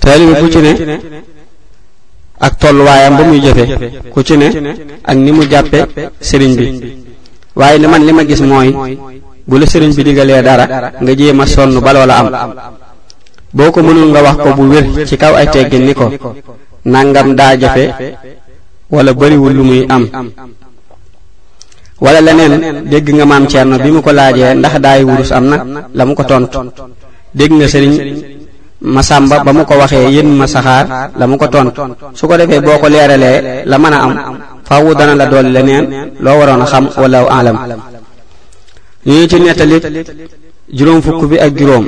taalibe bu ci ne ak tolluwaayam ba muy jëfe ku ci ne ak ni mu jàppe sëriñ bi waaye li man li ma gis mooy bu la sëriñ bi digalee dara nga jéem a sonn ba loola am boo ko mënul nga wax ko bu wér ci kaw ay teggin ni ko nangam daa jafe wala bariwul lu muy am wala leneen dégg nga maam Cerno bi mu ko laajee ndax daay wurus am na la mu ko tontu dégg nga sëriñ masamba ba mu ko waxee yéen ma saxaar la mu ko tontu su ko defee boo ko leeralee la mën a am faawu dana la dool leneen loo waroon a xam wala alam ñu ngi ci nettali juróom fukk bi ak juróom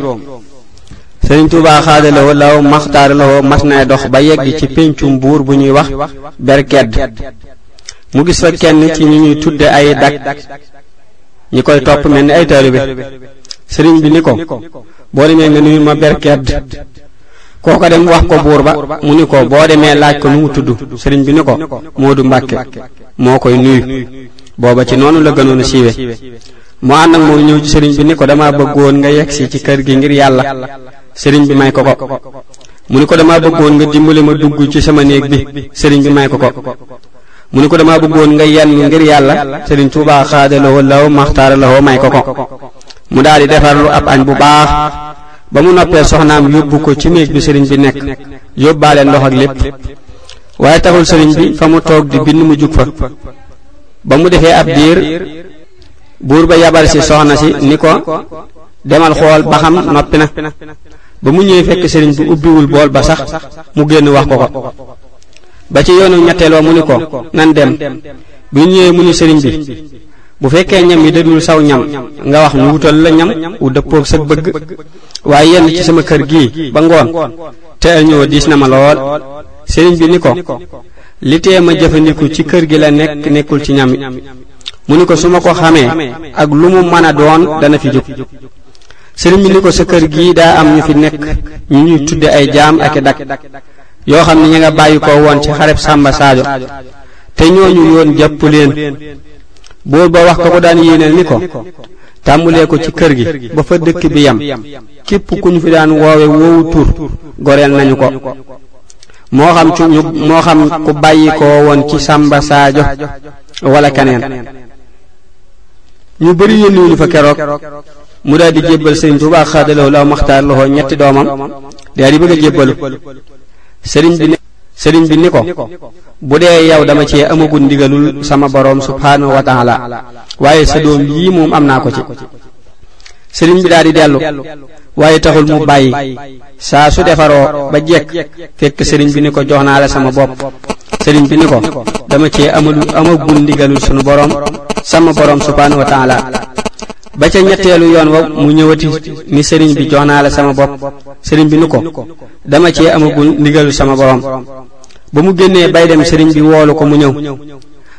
sëriñ Tuubaa xaada la woo law maxtaar la woo mas nay dox ba yegg ci péncum buur bu ñuy wax berkedd mu gis fa kenn ci ñu ñuy tudde ay dak ñi koy topp mel ni ay taalibe sëriñ bi ni ko boo demee nga nuyu ma berkedd kooka dem wax ko buur ba mu ni ko boo demee laaj ko nu mu tudd sëriñ bi ni ko Moodu Mbàkke moo koy nuyu booba ci noonu la gënoon a siiwe mu ànd ak moom ñëw ci sëriñ bi ni ko dama bëggoon nga yegsi ci kër gi ngir yàlla sëriñ bi may ko ko mu ni ko dama bëggoon nga dimbali ma dugg ci sama néeg bi sëriñ bi may ko ko mu ni ko damaa bëggoon nga yenn ngir yàlla Sëriñ Tuubaa xaadaloo law maxtaara lawoo may ko ko mu daal di defarlu ab añ bu baax ba mu noppee soxnaam yóbbu ko ci néeg bi sëriñ bi nekk yóbbaale ndox ak lépp waaye taxul sëriñ bi fa mu toog di bind mu jug fa ba mu defee ab diir buur ba yabal si soxna si ni ko demal xool ba xam noppi na ba mu ñëwee fekk sëriñ bi ubbiwul bool ba sax mu génn wax ko ko ba ci yoonu ñetteeloo mu ni ko nan dem bu ñëwee mu ni sëriñ bi bu fekkee ñam yi dadul saw ñam nga wax ñu wutal la ñam wu dëppoog sa bëgg waaye yenn ci sama kër gii ba ngoon te ñëw diis na ma lool sëriñ bi ni ko li tee ma jëfandiku ci kër gi la nekk nekkul ci ñam yi mu ni ko su ma ko xamee ak lu mu mën a doon dana fi jóg sëriñ bi ni ko sa kër gii daa am ñu fi nekk ñu ñuy tudde ay jaam ak i dak yoo xam ne ñi nga bàyyi ko woon ci xareb Sàmba Saajo te ñooñu yoon jàpp leen buur ba wax ko ko daan yéeneel ni ko tàmbulee ko ci kër gi ba fa dëkk bi yam képp ku ñu fi daan woowe woowu tur goreel nañu ko moo xam ci ñu moo xam ku bàyyi ko woon ci Sàmba Saajo wala kaneen ñu bëri yónniwuñu fa keroog mu daal di jébbal sëriñ Tuubaa xaadaloo la maxtaar loxoo ñetti doomam daal di bëgg a jébbalu sëriñ bi ne sëriñ bi ni ko bu dee yow dama cee amagul ndigalul sama boroom subhaanahu wa taala waaye sa doom yii moom am naa ko ci sëriñ bi daal di dellu waaye taxul mu bàyyi saa su defaroo ba jekk fekk sëriñ bi ni ko jox naa la sama bopp sëriñ bi ni ko dama cee amalu amagul ndigalul sunu borom sama borom subhaanahu wa taala ba ca ñetteelu yoon wa mu ñëwati ni sëriñ bi jox naa la sama bopp sëriñ bi ni ko dama cee amagul ndigalul sama borom ba mu génnee bay dem sëriñ bi woolu ko mu ñëw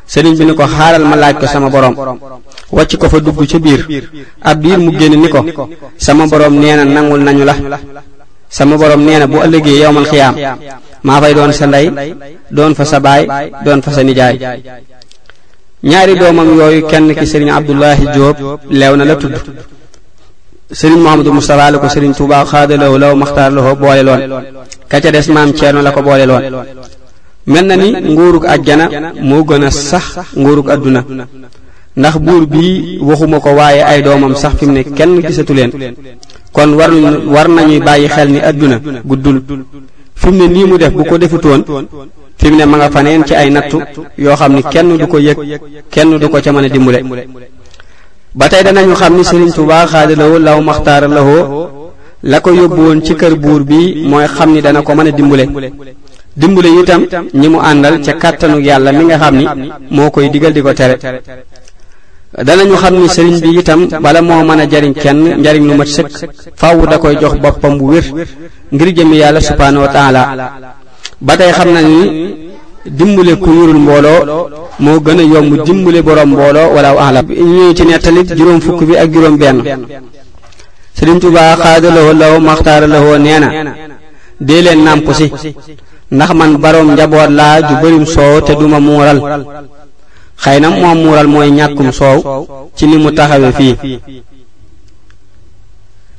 sëriñ bi ni ko xaaral ma laaj ko sama borom wàcc ko fa dugg ca biir ab diir mu génn ni ko sama boroom nee na nangul nañu la sama boroom nee na bu ëllëgee yowmal xiyaam maa fay doon sa ndey doon fa sa baay doon fa sa nijaay ñaari doomam yooyu kenn ki sëriñ Abdullahi Jóob leew na la tudd sëriñ Mouhamadou Moustapha la ko sëriñ Touba xaadaloo law maxtaar la ko boole loon ka ca des maam Ceerno la ko boole loon mel na ni nguurug àjjana moo gën a sax nguurug àdduna ndax buur bii waxuma ko waaye ay doomam sax fi mu ne kenn gisatu leen kon war war nañuy bàyyi xel ni àdduna guddul fi mu ne nii mu def bu ko defutoon fi mu ne ma nga faneen ci ay nattu yoo xam ni kenn du ko yëg kenn du ko ca mën a dimbale ba tey danañu xam ni Sëriñ Tuubaa xaada lawoo law maxtaara lawoo la ko yóbbu woon ci kër buur bi mooy xam ni dana ko mën a dimbale dimbale itam ñi mu àndal ca kàttanu yàlla mi nga xam ni moo koy digal di ko tere danañu xam ni sëriñ bi itam bala moo mën a jariñ kenn njariñ lu mat sëkk fàww da koy jox boppam bu wér ngir jëmi yàlla subhaanahu wa taala ba tey xam na ni dimbale ku yurul mbooloo moo gën a yomb dimbale borom mbooloo wala alam ñu ci nettali juróom fukk bi ak juróom benn Sëriñ Tuubaa xaadalawoo law maxtaaralawoo nee na dee leen nàmp si ndax man baroom njaboot laa ju bërim soow te duma muural xëy na moom muural mooy ñàkkum soow ci ni mu taxawe fii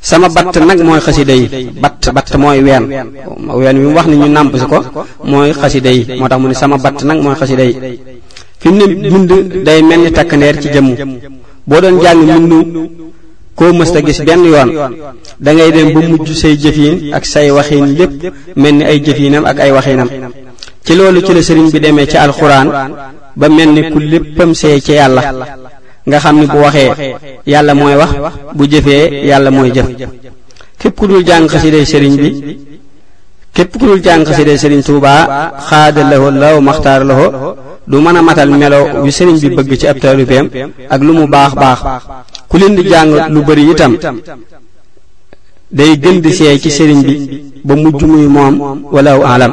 sama batt nag mooy xasida yi batt batt mooy ween ween wi mu wax ni ñu nàmp si ko mooy xasida yi moo tax mu ne sama batt nag mooy xasida yi fi mu ne bind day mel ni takk ndeer ci jëmm boo doon jàng mbindu koo mës a gis benn yoon da ngay dem ba mujj say jëfiin ak say waxiin lépp mel ni ay jëfiinam ak ay waxiinam ci loolu ci la sëriñ bi demee ci alxuraan ba mel ni ku léppam see ci yàlla nga xam ni bu waxee yàlla mooy wax bu jëfee yàlla mooy jëf képp ku dul jàng xasiday sëriñ bi képp ku dul jàng xasida sëriñ Tuuba xaada lawo law maxtaar lawo du mën a matal melo wi sëriñ bi bëgg ci ab taalibeem ak lu mu baax baax ku leen di jàng lu bari itam day gën di seey ci sëriñ bi ba mujj muy moom walaw alam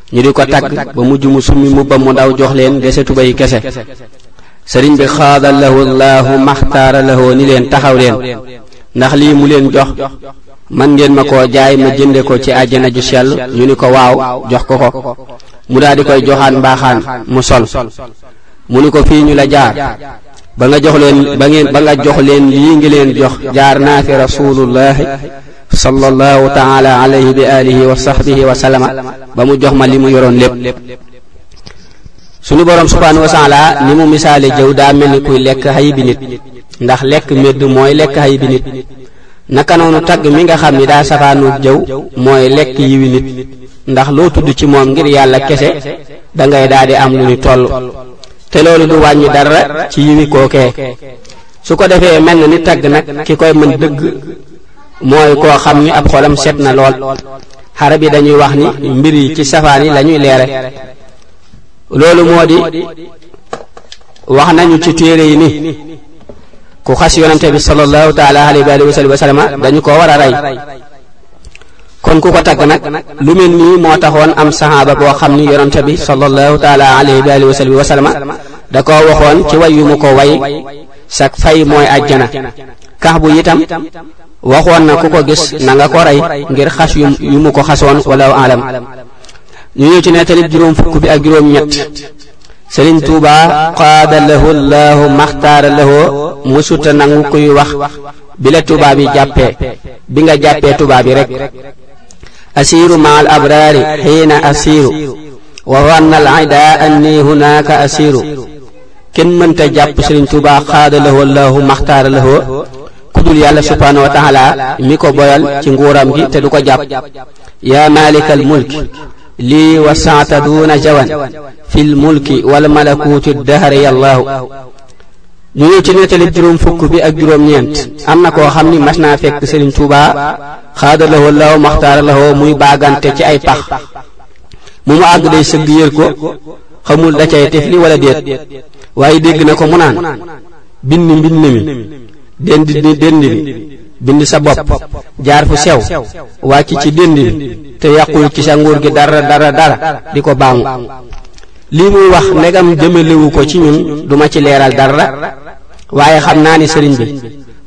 ñu di ko tagg ba mujj mu summi mbubbam mu ndaw jox leen dese tubay kese sëriñ bi xaada lahu laahu maxtaara lahu ni leen taxaw leen ndax lii mu leen jox man ngeen ma koo jaay ma jënde ko ci àjjana ju sell ñu ni ko waaw jox ko ko mu daal di koy joxaan mbaaxaan mu sol mu ni ko fii ñu la jaar ba nga jox leen ba ngeen ba nga jox leen lii ngi leen jox jaar naa fi rasulullahi sallallahu taala alayhi bi alihi wa sahbihi wa sallama ba mu jox ma li mu yoroon lépp sunu borom subhanahu wa taala ni mu misaale jëw daa mel ni kuy lekk xayi bi nit ndax lekk medd mooy lekk xayi bi nit naka noonu tagg mi nga xam ni daa safaanoog jëw mooy lekk yiwi nit ndax loo tudd ci moom ngir yàlla kese da ngay daal di am lu ni toll te loolu du wàññi dara ci yiwi kookee su ko defee mel na ni tagg nag ki koy mën dëgg mooy koo xam ni ab xolam set na lool xarab yi dañuy wax ni mbir yi ci safaan yi lañuy leere loolu moo di wax nañu ci téere yi ni ku xas yonente bi sallallahu taala alayhi wa alihi wa sallama dañu ko war a rey kon ku ko tagg nag lu mel nii moo taxoon am saxaaba boo xam ni yonente bi sallallahu taala alayhi wa alihi wa sahbihi wa sallama da koo waxoon ci way yu mu ko way sak fay mooy àjjana Kaxbu itam waxoon na ku ko gis na nga ko rey ngir xas yu yu mu ko xasoon wala alam ñu ñëw ci nettali juróom fukk bi ak juróom ñett Sëriñ Tuuba qaada lahu llahu maxtaara lahu musuta nangu kuy wax bi la tubaab yi jàppee bi nga jàppee tubaab yi rek asiiru ma al abraari xiina asiiru wa wanna al ida anni hunaaka asiiru kenn mënta jàpp Sëriñ Tuubaa xaada lahoo laahu maxtaara lahoo ku dul yàlla subhaanahu wa taala mi ko boyal ci nguuram gi te du ko jàpp yaa maalikal mulki lii wa saata duuna jawan fil mulki wal malakuuti dahari yallaahu ñu ñëw ci nettali juróom fukk bi ak juróom ñeent am na koo xam ni mas naa fekk Sëriñ Tuubaa xaada lahoo laahu maxtaara lahoo muy baagante ci ay pax mu mu àgg day sëgg yër ko xamul da cay tifli wala déet waaye dégg na ko mu naan bind mbind mi dendi dend bi bind sa bopp jaar fu sew wàcc ci dend bi te yàqul ci sa nguur gi dara dara dara di ko baamu lii muy wax ndegam jëmalewu ko ci ñun duma ci leeral dara waaye xam naa ni sëriñ bi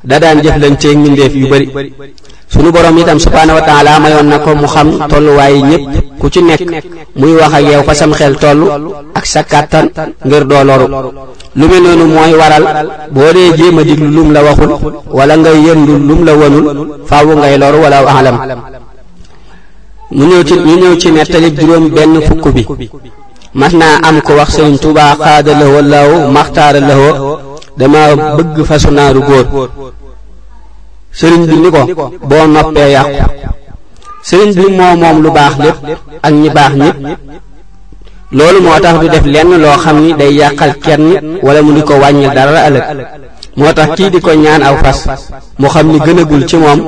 da daan jëflanteeg mbindeef yu bari sunu borom itam subhaanahu wa taala mayoon na ko mu xam tolluwaayi ñépp ku ci nekk muy wax ak yow fa sam xel toll ak sa kàttan ngir doo loru lu mel noonu mooy waral boo dee jéem a diglu lum la waxul wala nga yëndu lum la wanul faawu ngay loru wala alam mu ñëw ci ñu ñëw ci nettali juróom benn fukk bi mas naa am ko wax sëriñ Tuubaa xaada lahoo law maxtaara lahoo dama bëgg fasu naaru góor sëriñ bi ni ko boo noppee yàqu sëriñ bi moo moom lu baax lépp ak ñi baax ñépp loolu moo tax du def lenn loo xam ni day yàqal kenn wala mu di ko wàññi dara ëllëg moo tax kii di ko ñaan aw fas mu xam ni gënagul ci moom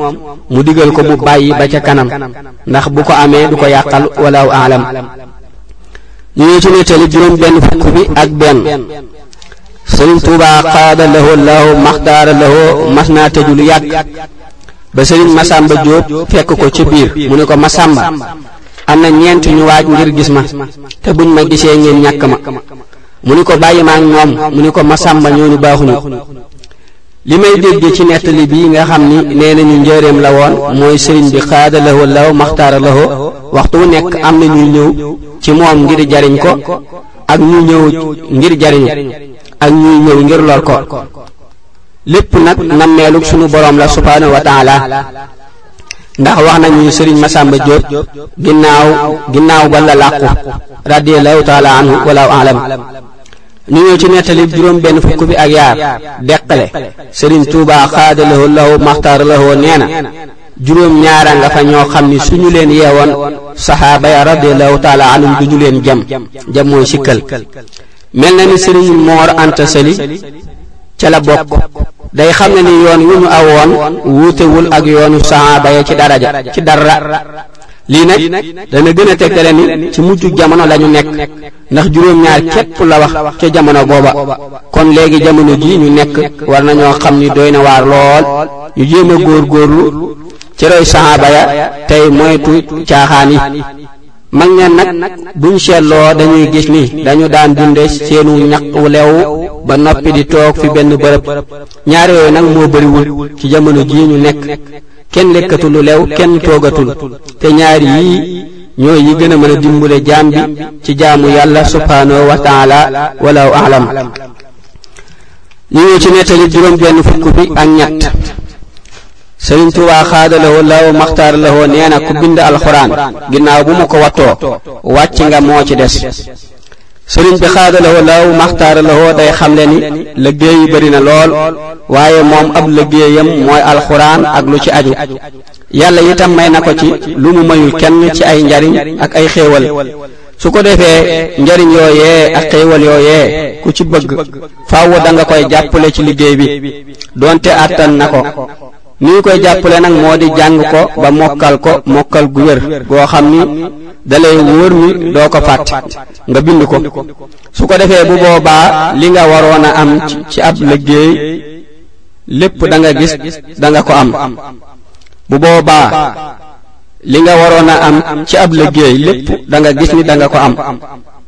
mu digal ko mu bàyyi ba ca kanam ndax bu ko amee du ko yàqal wala alam ñu ngi ci nettali juróom benn fukk bi ak benn sëriñ Tuubaa xaada lahoo lahoo maxtaara lahoo mas naa tëju lu yàgg ba sëriñ Masamba Jóob fekk ko ci biir mu ne ko Masamba am na ñeent ñu waaj ngir gis ma te buñ ma gisee ngeen ñàkk ma mu ni ko bàyyi ma ak ñoom mu ni ko Masamba ñooñu baaxuñu li may dégge ci nettali bi nga xam ni nee nañu njëreem la woon mooy sëriñ bi xaada lawo law maxtaara lawo waxtu wu nekk am na ñuy ñëw ci moom ngir jariñ ko ak ñuy ñëw ngir jariñu ak ñuy ñëw ngir lor ko lépp nag nammeelug sunu boroom la subhaanahu wa taala ndax wax nañu sëriñ Masamba Diop ginnaaw ginnaaw ba la làqu radiyallahu taala anhu wala alam ñu ñëw ci nettali juróom benn fukk bi ak yaar deqale sëriñ tuubaa xaada lahu lahu maxtaar lahu nee na juróom ñaara nga fa ñoo xam ni suñu leen yeewoon saxaaba ya radiallahu taala anhum du ñu leen jam jam mooy sikkal mel na ni sëriñ moor anta sali ca la bokk day xam ne ni yoon wu ñu awoon wuutewul ak yoonu saxaaba ya ci daraja ci dara lii nag dana gën a tegtale ni ci mujj jamono lañu nekk ndax juróom-ñaar képp la wax ca jamono booba kon léegi jamono ji ñu nekk war nañoo xam ni doy na waar lool ñu jéem a góorgóorlu ci roy saxaaba ya tey moytu caaxaan yi mag ñeen nag buñ seetloo dañuy gis ni dañu daan dunde seenu ñaq wu lew ba noppi di toog fi benn bërëb ñaar yooyu nag moo bariwul ci jamono jii ñu nekk kenn lekkatul lu leew kenn toogatul te ñaar yii ñooy yi gën a mën a dimbale jaam bi ci jaamu yàlla subhaanahu wa taala walaw alam ñu ñëw ci nettali juróom benn fukk bi ak ñett sëriñ Tuubaa xaadalawoo law maxtaar lawoo nee na ku bind alxuraan ginnaaw bu mu ko wattoo wàcc nga moo ci des sëriñ bi xaada la woo laaw maxtaara la woo day xamle ni liggéey yi bari na lool waaye moom ab liggéeyam mooy alxuraan ak lu ci aju yàlla itam may na ko ci lu mu mayul kenn ci ay njariñ ak ay xéewal su ko defee njariñ yooyee ak xéewal yooyee ku ci bëgg faaw da nga koy jàppale ci liggéey bi doonte àttan na ko ni ñu koy jàppale nag moo di jàng ko ba mokkal ko mokkal gu wér goo xam ni dalay wóor ni doo ko fàtte nga bind ko su ko defee bu boobaa li nga waroon a am ci ab liggéey lépp da nga gis da nga ko am bu boobaa li nga waroon a am ci ab liggéey lépp da nga gis ni da nga ko am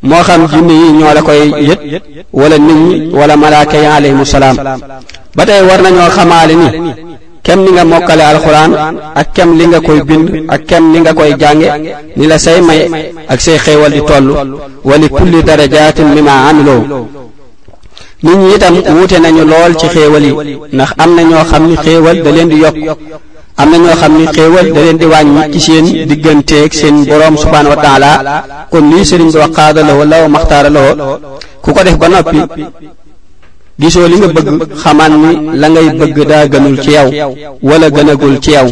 moo xam jinne yi ñoo la koy yët wala nit ñi wala malaaka yi alayhimu salaam ba tey war nañoo xamaale ni kem ni nga mokkale alxuraan ak kem li nga koy bind ak kem ni nga koy jànge ni la say may ak say xéewal di toll wali kulli darajaatin mimma amiloo nit ñi itam wuute nañu lool ci xéewal yi ndax am na ñoo xam ni xéewal da leen di yokk am na ñoo xam ni xéewal da leen di wàññi ci seen digganteeg seen boroom subhaanahu wa taala kon lii sëriñ bi wax xaada lawo law maxtaara lawo ku ko def ba noppi gisoo li nga bëgg xamaan ni la ngay bëgg daa gënul ci yow wala gënagul ci yow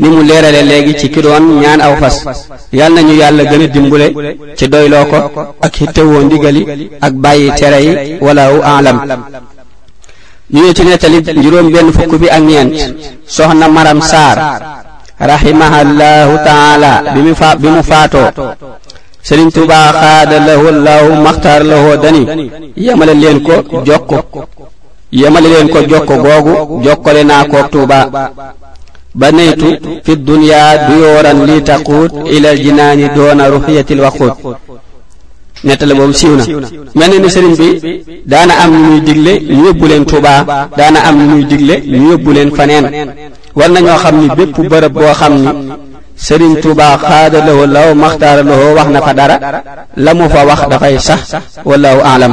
ni mu leerale léegi ci ki doon ñaan aw fas yal nañu yàlla gën a dimbule ci doyloo ko ak xittewoo ndigali ak bàyyi tere yi wala u alam ñu ngi ci nettali juróom benn fukk bi ak ñeent soxna maram saar rahimahallaahu taala bi mu fa bi mu faatoo sëriñ Tuubaa xaada lahu laahu maxtaar lahu dani yemale leen ko jokk yemale leen ko jokk googu jokkale naa koog Tuubaa banaytu fi dunya duyooran li taquut ilal jinaani doona ruxiyatil waquut nettale boobu siiw na mel na ni sëriñ bi daana am ñu muy digle ñu yóbbu leen Tuubaa daana am ñu muy digle ñu yóbbu leen faneen war nañoo xam ni bépp bërëb boo xam ni sëriñ Tuubaa xaada lawoo law maxtaara lawoo wax na fa dara la mu fa wax dafay sax wallahu alam